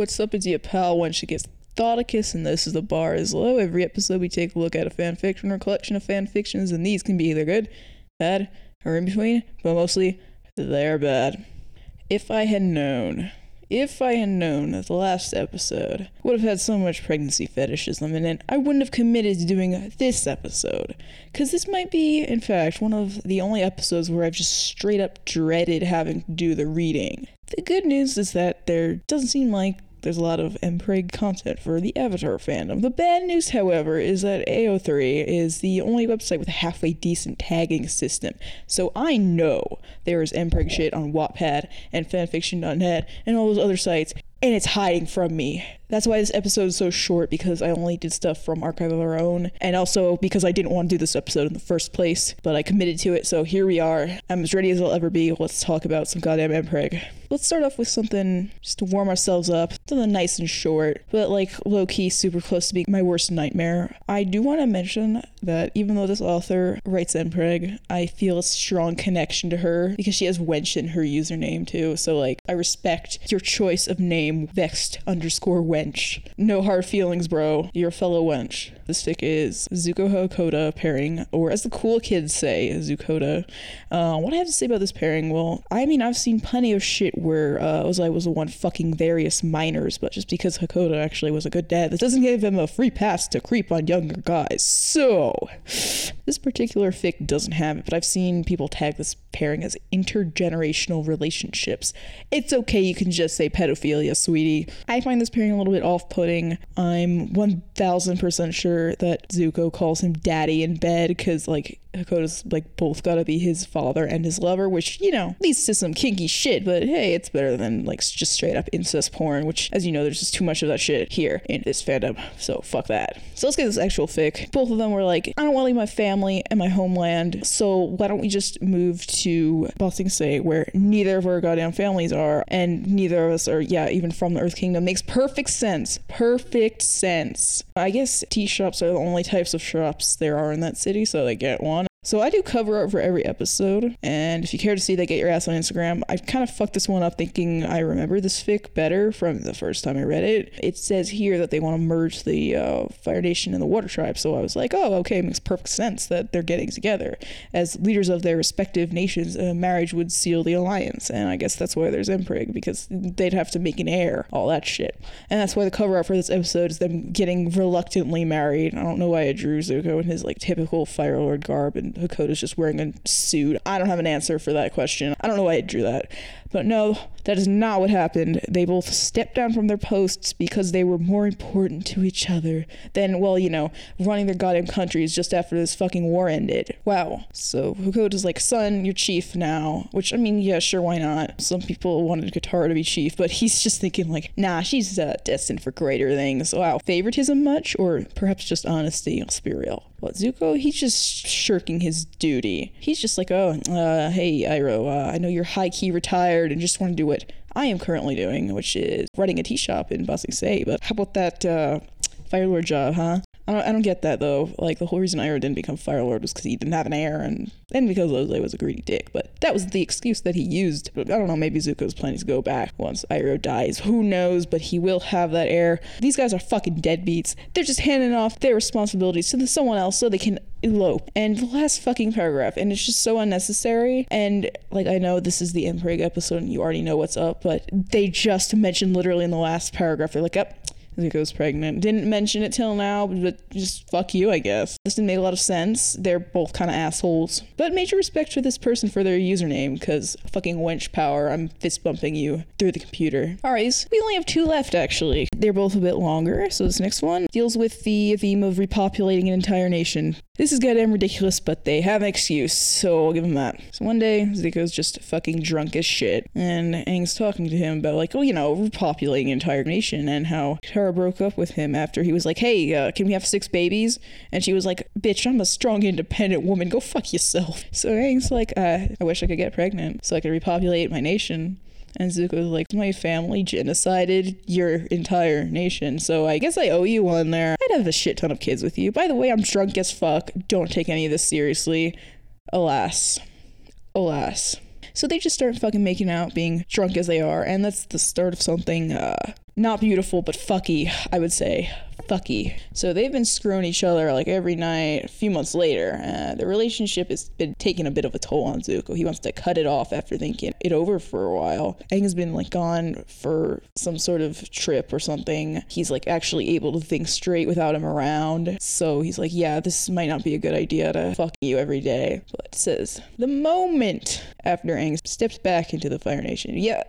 What's up? It's your pal when she gets Thoticus, and this is the bar is low. Every episode, we take a look at a fan fiction or collection of fan fictions, and these can be either good, bad, or in between, but mostly they're bad. If I had known, if I had known that the last episode would have had so much pregnancy fetishism in it, I wouldn't have committed to doing this episode. Because this might be, in fact, one of the only episodes where I've just straight up dreaded having to do the reading. The good news is that there doesn't seem like there's a lot of MPreg content for the Avatar fandom. The bad news, however, is that AO3 is the only website with a halfway decent tagging system. So I know there is MPreg shit on Wattpad and fanfiction.net and all those other sites, and it's hiding from me. That's why this episode is so short because I only did stuff from Archive of Our Own, and also because I didn't want to do this episode in the first place, but I committed to it, so here we are. I'm as ready as I'll ever be. Let's talk about some goddamn MPreg. Let's start off with something just to warm ourselves up, something nice and short, but like low key, super close to being my worst nightmare. I do want to mention that even though this author writes MPreg, I feel a strong connection to her because she has wench in her username too. So like, I respect your choice of name, vexed underscore wench. No hard feelings, bro. You're a fellow wench. This fic is Zuko Hakoda pairing, or as the cool kids say, Zukoda. Uh, what I have to say about this pairing? Well, I mean, I've seen plenty of shit where uh, Ozai was the one fucking various minors, but just because Hakoda actually was a good dad, this doesn't give him a free pass to creep on younger guys. So, this particular fic doesn't have it, but I've seen people tag this pairing as intergenerational relationships. It's okay, you can just say pedophilia, sweetie. I find this pairing a little bit off putting. I'm 1000% sure that Zuko calls him daddy in bed because, like, Hakoda's like both gotta be his father and his lover, which, you know, leads to some kinky shit, but hey, it's better than like just straight up incest porn, which, as you know, there's just too much of that shit here in this fandom, so fuck that. So let's get this actual fic. Both of them were like, I don't wanna leave my family and my homeland, so why don't we just move to Ba Sing Se, where neither of our goddamn families are, and neither of us are, yeah, even from the Earth Kingdom. Makes perfect sense. Perfect sense. I guess tea shops are the only types of shops there are in that city, so they get one. So I do cover art for every episode, and if you care to see that, get your ass on Instagram. I kind of fucked this one up thinking I remember this fic better from the first time I read it. It says here that they want to merge the uh, Fire Nation and the Water Tribe, so I was like, oh, okay, it makes perfect sense that they're getting together. As leaders of their respective nations, a marriage would seal the alliance, and I guess that's why there's MPreg, because they'd have to make an heir, all that shit. And that's why the cover art for this episode is them getting reluctantly married. I don't know why I drew Zuko in his like typical Fire Lord garb and Hakoda's just wearing a suit. I don't have an answer for that question. I don't know why I drew that. But no, that is not what happened. They both stepped down from their posts because they were more important to each other than, well, you know, running their goddamn countries just after this fucking war ended. Wow. So Hakoda's like, son, you're chief now. Which, I mean, yeah, sure, why not? Some people wanted Katara to be chief, but he's just thinking, like, nah, she's uh, destined for greater things. Wow. Favoritism much? Or perhaps just honesty? Let's be real. But Zuko, he's just shirking his duty. He's just like, oh, uh, hey, Iroh, uh, I know you're high key retired and just want to do what I am currently doing, which is running a tea shop in Ba Sing Se. But how about that uh, Fire Lord job, huh? I don't, I don't get that though. Like the whole reason Iroh didn't become Fire Lord was because he didn't have an heir, and then because Ozai was a greedy dick. But that was the excuse that he used. But I don't know. Maybe Zuko's planning to go back once Iroh dies. Who knows? But he will have that heir. These guys are fucking deadbeats. They're just handing off their responsibilities to someone else so they can elope. And the last fucking paragraph, and it's just so unnecessary. And like I know this is the MPreg episode, and you already know what's up, but they just mentioned literally in the last paragraph, they're like, up. Zuko's pregnant. Didn't mention it till now, but just fuck you, I guess. This didn't make a lot of sense. They're both kind of assholes. But major respect for this person for their username, because fucking wench power, I'm fist bumping you through the computer. Alright, we only have two left actually. They're both a bit longer, so this next one deals with the theme of repopulating an entire nation. This is goddamn ridiculous, but they have an excuse, so I'll give them that. So one day, Zuko's just fucking drunk as shit, and Aang's talking to him about, like, oh, you know, repopulating an entire nation, and how Katara broke up with him after he was like, hey, uh, can we have six babies? And she was like, bitch, I'm a strong, independent woman, go fuck yourself. So Aang's like, uh, I wish I could get pregnant so I could repopulate my nation. And Zuko's like, my family genocided your entire nation, so I guess I owe you one there. I'd have a shit ton of kids with you. By the way, I'm drunk as fuck. Don't take any of this seriously. Alas. Alas. So they just start fucking making out, being drunk as they are, and that's the start of something uh, not beautiful, but fucky, I would say. Fucky. So they've been screwing each other like every night. A few months later, uh, the relationship has been taking a bit of a toll on Zuko. He wants to cut it off after thinking it over for a while. Aang has been like gone for some sort of trip or something. He's like actually able to think straight without him around. So he's like, yeah, this might not be a good idea to fuck you every day. But says the moment after Aang steps back into the Fire Nation, yeah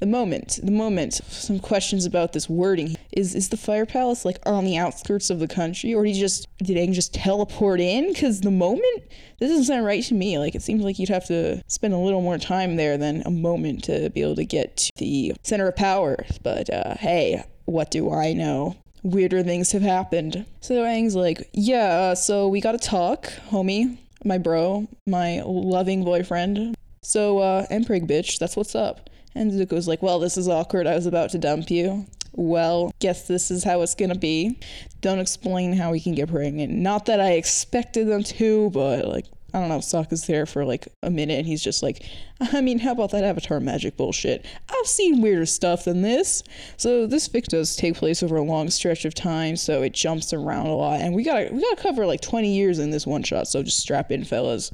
the moment, the moment. Some questions about this wording. Is is the fire palace like on the outskirts of the country, or did he just did Aang just teleport in? Because the moment this doesn't sound right to me. Like it seems like you'd have to spend a little more time there than a moment to be able to get to the center of power. But uh, hey, what do I know? Weirder things have happened. So Aang's like, yeah, uh, so we gotta talk, homie, my bro, my loving boyfriend. So, uh, MPreg bitch, that's what's up. And Zuko's like, Well, this is awkward. I was about to dump you. Well, guess this is how it's gonna be. Don't explain how we can get pregnant. Not that I expected them to, but like, I don't know, Sokka's there for like a minute and he's just like, I mean, how about that Avatar magic bullshit? I've seen weirder stuff than this. So this fic does take place over a long stretch of time, so it jumps around a lot. And we gotta we gotta cover like 20 years in this one shot, so just strap in, fellas.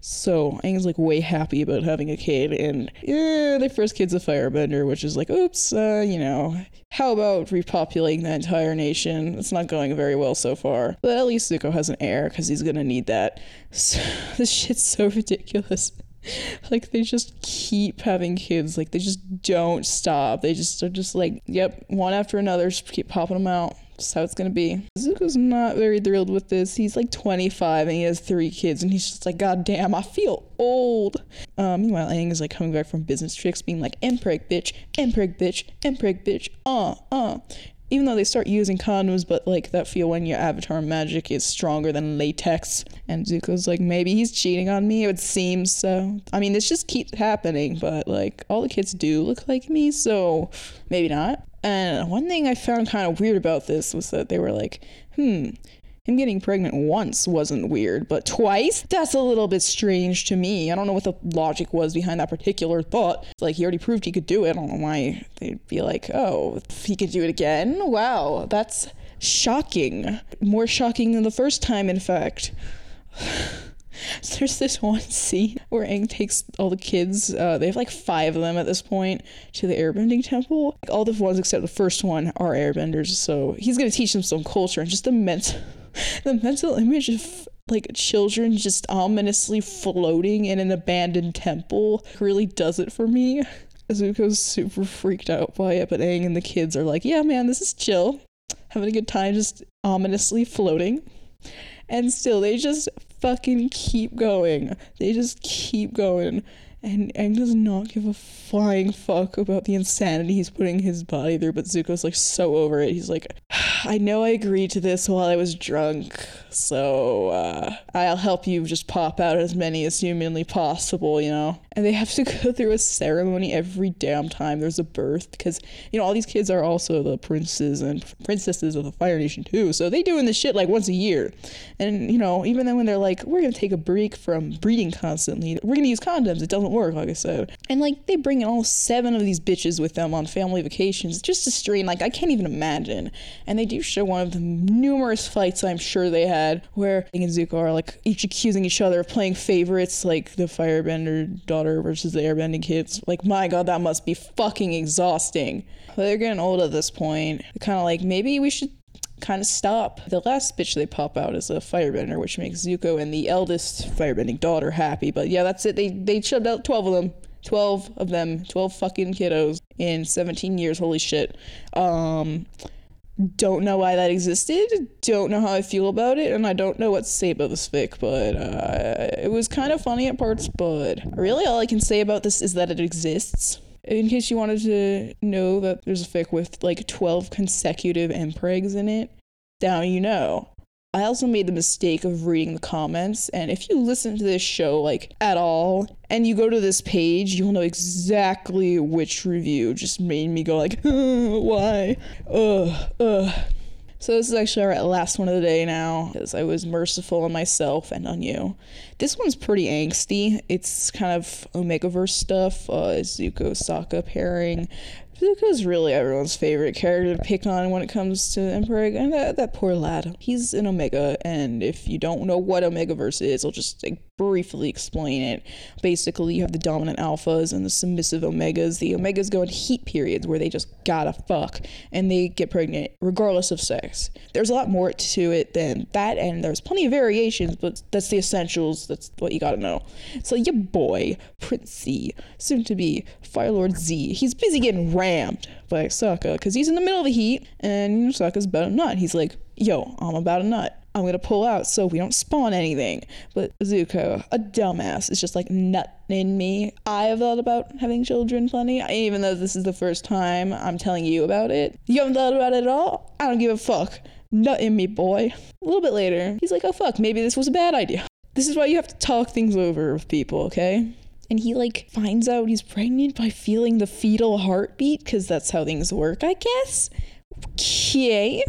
So Aang's like way happy about having a kid, and yeah, their first kid's a firebender, which is like, oops, uh, you know, how about repopulating the entire nation? It's not going very well so far. But at least Zuko has an heir, because he's gonna need that. So, this shit's so ridiculous. like they just keep having kids. Like they just don't stop. They just are just like yep one after another just keep popping them out. That's how it's gonna be. Zuko's not very thrilled with this. He's like 25 and he has three kids and he's just like god damn i feel old. Um, meanwhile Aang is like coming back from business trips being like MPreg bitch. MPreg bitch. MPreg bitch uh uh even though they start using condoms, but like that feel when your avatar magic is stronger than latex. And Zuko's like, maybe he's cheating on me. It would seem so. I mean, this just keeps happening, but like all the kids do look like me, so maybe not. And one thing I found kind of weird about this was that they were like, hmm, him getting pregnant once wasn't weird, but twice? That's a little bit strange to me. I don't know what the logic was behind that particular thought. Like, he already proved he could do it. I don't know why they'd be like, oh, he could do it again? Wow, that's shocking. More shocking than the first time, in fact. So there's this one scene where Aang takes all the kids, uh, they have like five of them at this point, to the airbending temple. All the ones except the first one are airbenders, so he's gonna teach them some culture and just the mental, the mental image of like children just ominously floating in an abandoned temple really does it for me. Zuko's super freaked out by it, but Aang and the kids are like, yeah, man, this is chill. Having a good time, just ominously floating. And still, they just fucking keep going. They just keep going. And Aang does not give a flying fuck about the insanity he's putting his body through, but Zuko's like so over it. He's like, I know I agreed to this while I was drunk, so uh, I'll help you just pop out as many as humanly possible, you know? And they have to go through a ceremony every damn time there's a birth because, you know, all these kids are also the princes and princesses of the Fire Nation too, so they doing this shit like once a year. And, you know, even then when they're like, we're gonna take a break from breeding constantly, we're gonna use condoms, it doesn't work, like I said. And like they bring in all seven of these bitches with them on family vacations just to strain. Like I can't even imagine. And they do show one of the numerous fights I'm sure they had where Aang and Zuko are like each accusing each other of playing favorites, like the Firebender versus the Airbending kids. Like my god, that must be fucking exhausting. But They're getting old at this point. Kind of like maybe we should kind of stop. The last bitch they pop out is a firebender, which makes Zuko and the eldest firebending daughter happy. But yeah, that's it. They they shoved out twelve of them. 12 of them 12 fucking kiddos in 17 years holy shit um don't know why that existed don't know how i feel about it and i don't know what to say about this fic but uh, it was kind of funny at parts but really all i can say about this is that it exists. In case you wanted to know that there's a fic with like 12 consecutive MPregs in it now you know I also made the mistake of reading the comments, and if you listen to this show like at all, and you go to this page, you'll know exactly which review just made me go like, why? Ugh, ugh. So this is actually our last one of the day now, because I was merciful on myself and on you. This one's pretty angsty. It's kind of Omegaverse stuff, uh, Zuko Sokka pairing, Zuko's really everyone's favorite character to pick on when it comes to MPreg, and that, that poor lad. He's an Omega, and if you don't know what Omegaverse is, I'll just like, briefly explain it. Basically, you have the dominant alphas and the submissive Omegas. The Omegas go in heat periods where they just gotta fuck, and they get pregnant regardless of sex. There's a lot more to it than that, and there's plenty of variations, but that's the essentials. That's what you gotta know. So your boy, Prince Z, soon to be Firelord Z, he's busy getting rammed by Sokka because he's in the middle of the heat, and Sokka's about a nut. He's like, yo, I'm about a nut. I'm gonna pull out so we don't spawn anything. But Zuko, a dumbass, is just like nut in me. I have thought about having children plenty, even though this is the first time I'm telling you about it. You haven't thought about it at all? I don't give a fuck. Nut in me, boy. A little bit later, he's like, oh fuck, maybe this was a bad idea. This is why you have to talk things over with people, okay? And he like finds out he's pregnant by feeling the fetal heartbeat, because that's how things work, I guess. Okay.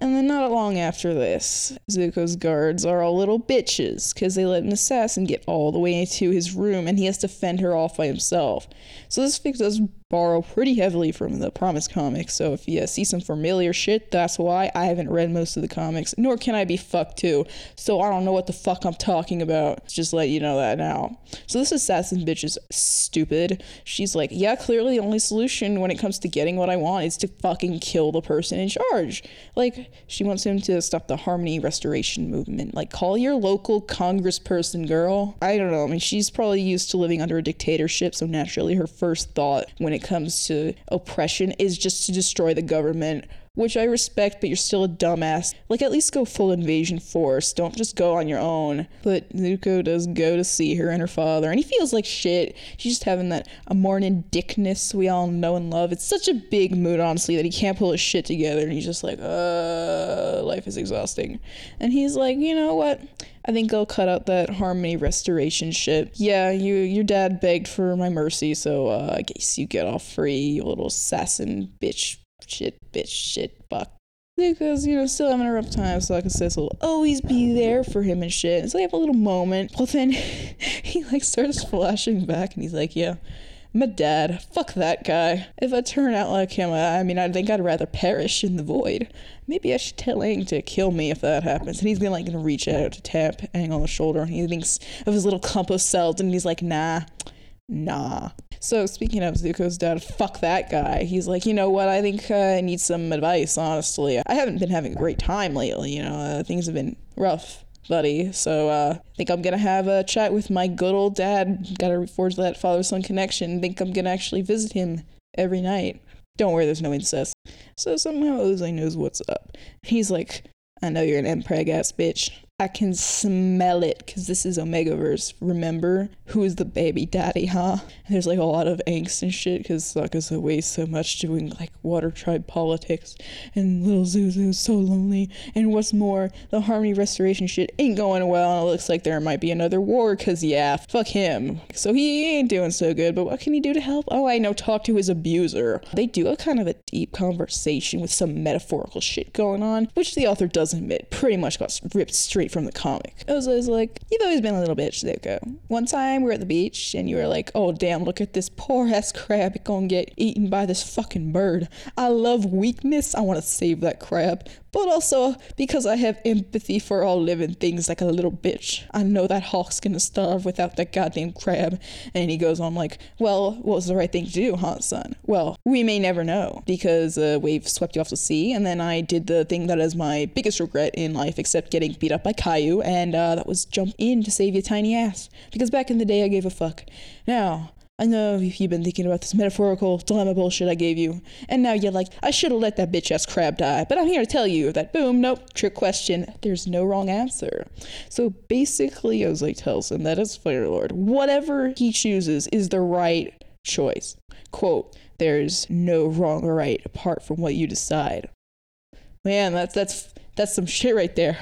And then not long after this, Zuko's guards are all little bitches because they let an assassin get all the way into his room and he has to fend her off by himself. So this fic does borrow pretty heavily from the Promise comics. So if you see some familiar shit, that's why I haven't read most of the comics, nor can I be fucked too. So I don't know what the fuck I'm talking about. Just let you know that now. So this assassin bitch is stupid. She's like, yeah, clearly the only solution when it comes to getting what I want is to fucking kill the person in charge. Like, she wants him to stop the harmony restoration movement. Like, call your local congressperson, girl. I don't know. I mean, she's probably used to living under a dictatorship, so naturally her first thought when it comes to oppression is just to destroy the government which I respect, but you're still a dumbass. Like, at least go full invasion force. Don't just go on your own. But Zuko does go to see her and her father, and he feels like shit. She's just having that morning dickness we all know and love. It's such a big mood, honestly, that he can't pull his shit together, and he's just like, uh, life is exhausting. And he's like, you know what? I think I'll cut out that harmony restoration shit. Yeah, you your dad begged for my mercy, so uh, I guess you get off free, you little assassin bitch shit, bitch, shit, fuck. Because, you know, still having a rough time, so like I said, so will always be there for him and shit. So they have a little moment. Well, then he, like, starts flashing back and he's like, yeah, my dad. Fuck that guy. If I turn out like him, I mean, I think I'd rather perish in the void. Maybe I should tell Aang to kill me if that happens. And he's gonna like gonna reach out to tap Aang on the shoulder, and he thinks of his little clump of cells, and he's like, nah, nah. So speaking of Zuko's dad, fuck that guy. He's like, you know what? I think uh, I need some advice. Honestly, I haven't been having a great time lately. You know, uh, things have been rough buddy. So uh, I think I'm gonna have a chat with my good old dad. Gotta reforge that father-son connection. Think I'm gonna actually visit him every night. Don't worry, there's no incest. So somehow Ozai knows what's up. He's like, I know you're an Mpreg ass bitch. I can smell it because this is Omegaverse. Remember who is the baby daddy, huh? And there's like a lot of angst and shit because Sokka's away so much doing like water tribe politics, and little Zuzu's so lonely. And what's more, the harmony restoration shit ain't going well. And it looks like there might be another war because yeah, fuck him. So he ain't doing so good. But what can he do to help? Oh, I know, talk to his abuser. They do a kind of a deep conversation with some metaphorical shit going on, which the author does admit pretty much got ripped straight from the comic. I was like, you've always been a little bitch, Zuko. One time we were at the beach and you were like, oh damn, look at this poor ass crab It's gonna get eaten by this fucking bird. I love weakness. I want to save that crab but also because I have empathy for all living things like a little bitch. I know that hawk's gonna starve without that goddamn crab. And he goes on like, well, what was the right thing to do, huh, son? Well, we may never know because a uh, wave swept you off the sea, and then I did the thing that is my biggest regret in life, except getting beat up by Caillou, and uh, that was jump in to save your tiny ass. Because back in the day, I gave a fuck. Now, I know if you've been thinking about this metaphorical dilemma bullshit I gave you, and now you're like, I should have let that bitch ass crab die. But I'm here to tell you that, boom, nope, trick question. There's no wrong answer. So basically, Ozai tells him that as Fire Lord, whatever he chooses is the right choice. Quote, there's no wrong or right apart from what you decide. Man, that's that's that's some shit right there.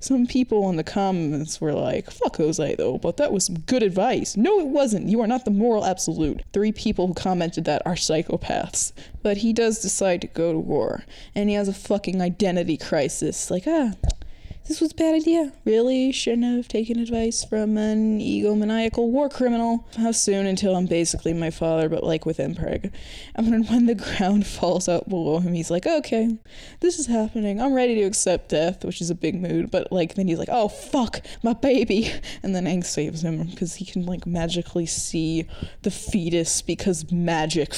Some people in the comments were like, fuck Ozai though, but that was some good advice. No, it wasn't. You are not the moral absolute. Three people who commented that are psychopaths. But he does decide to go to war, and he has a fucking identity crisis. Like, ah, this was a bad idea. Really shouldn't have taken advice from an egomaniacal war criminal. How soon until I'm basically my father, but like with Mpreg. And then when the ground falls out below him, he's like, okay, this is happening. I'm ready to accept death, which is a big mood. But like then he's like, oh fuck, my baby. And then Aang saves him because he can like magically see the fetus because magic,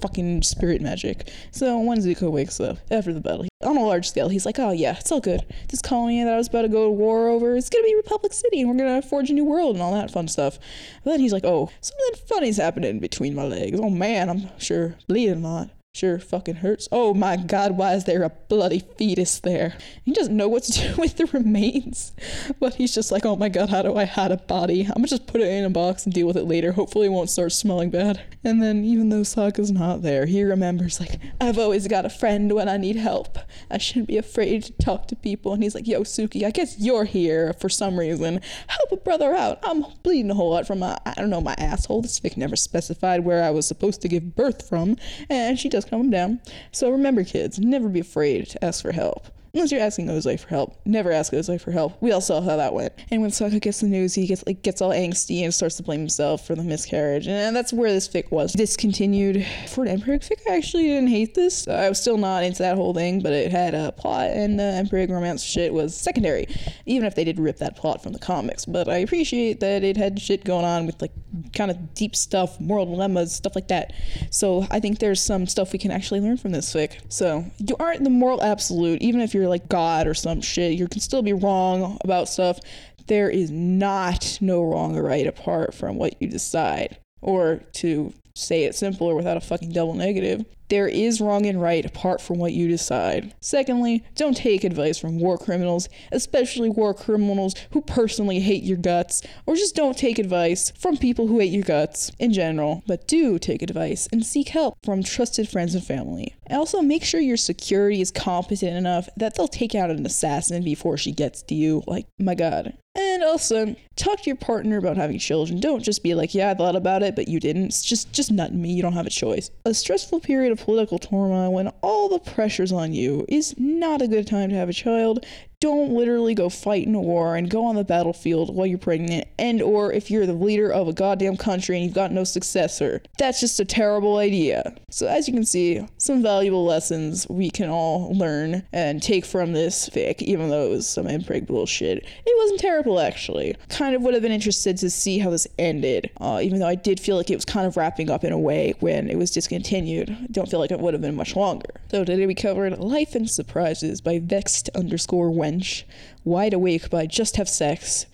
fucking spirit magic. So when Zuko wakes up after the battle, on a large scale, he's like, oh yeah, it's all good. This colony that I was about to go to war over, it's gonna be Republic City and we're gonna forge a new world and all that fun stuff. But then he's like, oh, something funny's happening between my legs. Oh man, I'm sure bleeding a lot sure fucking hurts. Oh my god, why is there a bloody fetus there? He doesn't know what to do with the remains. But he's just like, oh my god, how do I hide a body? I'm gonna just put it in a box and deal with it later. Hopefully it won't start smelling bad. And then even though Sokka's not there, he remembers like, I've always got a friend when I need help. I shouldn't be afraid to talk to people. And he's like, yo, Suki, I guess you're here for some reason. Help a brother out. I'm bleeding a whole lot from my, I don't know, my asshole. This fic never specified where I was supposed to give birth from. And she does calm down. So remember, kids, never be afraid to ask for help. Unless you're asking Ozai for help, never ask Ozai for help. We all saw how that went. And when Sokka gets the news, he gets like gets all angsty and starts to blame himself for the miscarriage. And that's where this fic was discontinued. For an MPreg fic, I actually didn't hate this. I was still not into that whole thing, but it had a plot, and the MPreg romance shit was secondary, even if they did rip that plot from the comics. But I appreciate that it had shit going on with like kind of deep stuff, moral dilemmas, stuff like that. So I think there's some stuff we can actually learn from this fic. So you aren't the moral absolute, even if you're you're like God or some shit. You can still be wrong about stuff. There is not no wrong or right apart from what you decide. Or to say it simpler without a fucking double negative, there is wrong and right apart from what you decide. Secondly, don't take advice from war criminals, especially war criminals who personally hate your guts, or just don't take advice from people who hate your guts in general, but do take advice and seek help from trusted friends and family. Also make sure your security is competent enough that they'll take out an assassin before she gets to you. Like, my god. And also, talk to your partner about having children. Don't just be like, yeah, I thought about it, but you didn't. It's just just nut me. You don't have a choice. A stressful period of political turmoil when all the pressure's on you. Is not a good time to have a child don't literally go fight in a war and go on the battlefield while you're pregnant and or if you're the leader of a goddamn country and you've got no successor. That's just a terrible idea. So as you can see some valuable lessons we can all learn and take from this fic even though it was some MPreg bullshit. It wasn't terrible actually. Kind of would have been interested to see how this ended uh, even though i did feel like it was kind of wrapping up in a way when it was discontinued. I don't feel like it would have been much longer. So today we covered life and surprises by vexed underscore wench, wide awake by just have sex,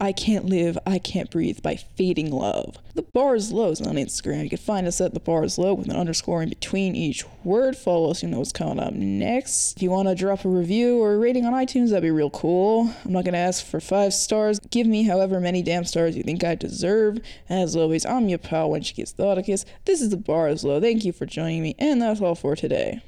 I Can't Live, I Can't Breathe by Fading Love. The Bar is Low is on Instagram. You can find us at The Bar is Low with an underscore in between each word. Follow us, you know what's coming up next. If you want to drop a review or a rating on iTunes, that'd be real cool. I'm not to ask for five stars. Give me however many damn stars you think I deserve. As always, I'm your pal when she gets Thoticus. This is The Bar is Low. Thank you for joining me, and that's all for today.